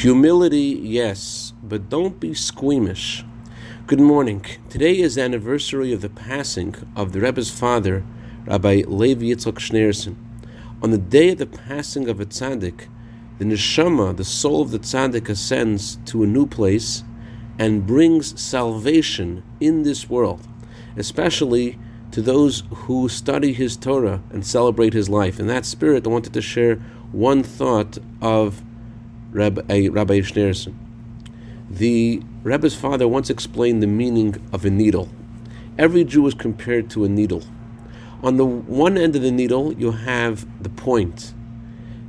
Humility, yes, but don't be squeamish. Good morning. Today is the anniversary of the passing of the Rebbe's father, Rabbi Levi Yitzchak Schneerson. On the day of the passing of a tzaddik, the neshama, the soul of the tzaddik, ascends to a new place and brings salvation in this world, especially to those who study his Torah and celebrate his life. In that spirit, I wanted to share one thought of Rabbi, Rabbi Schneerson. The Rebbe's father once explained the meaning of a needle. Every Jew is compared to a needle. On the one end of the needle, you have the point.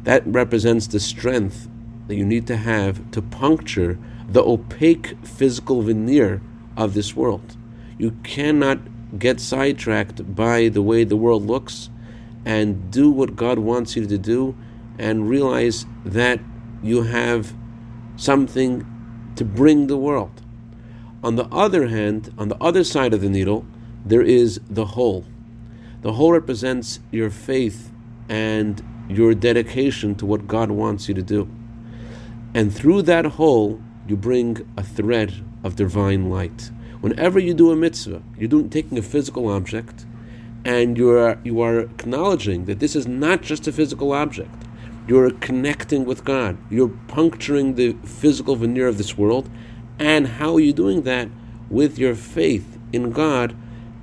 That represents the strength that you need to have to puncture the opaque physical veneer of this world. You cannot get sidetracked by the way the world looks and do what God wants you to do and realize that you have something to bring the world. On the other hand, on the other side of the needle, there is the hole. The hole represents your faith and your dedication to what God wants you to do. And through that hole, you bring a thread of divine light. Whenever you do a mitzvah, you're doing, taking a physical object and you are, you are acknowledging that this is not just a physical object. You're connecting with God. You're puncturing the physical veneer of this world. And how are you doing that? With your faith in God.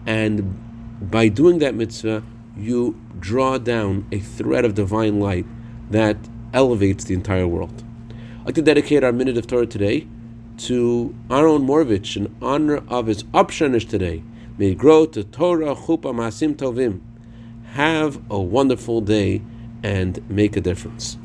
And by doing that mitzvah, you draw down a thread of divine light that elevates the entire world. I'd like to dedicate our minute of Torah today to Aaron Morovich in honor of his Upshanish today. May grow to Torah Chupa Masim Tovim. Have a wonderful day and make a difference.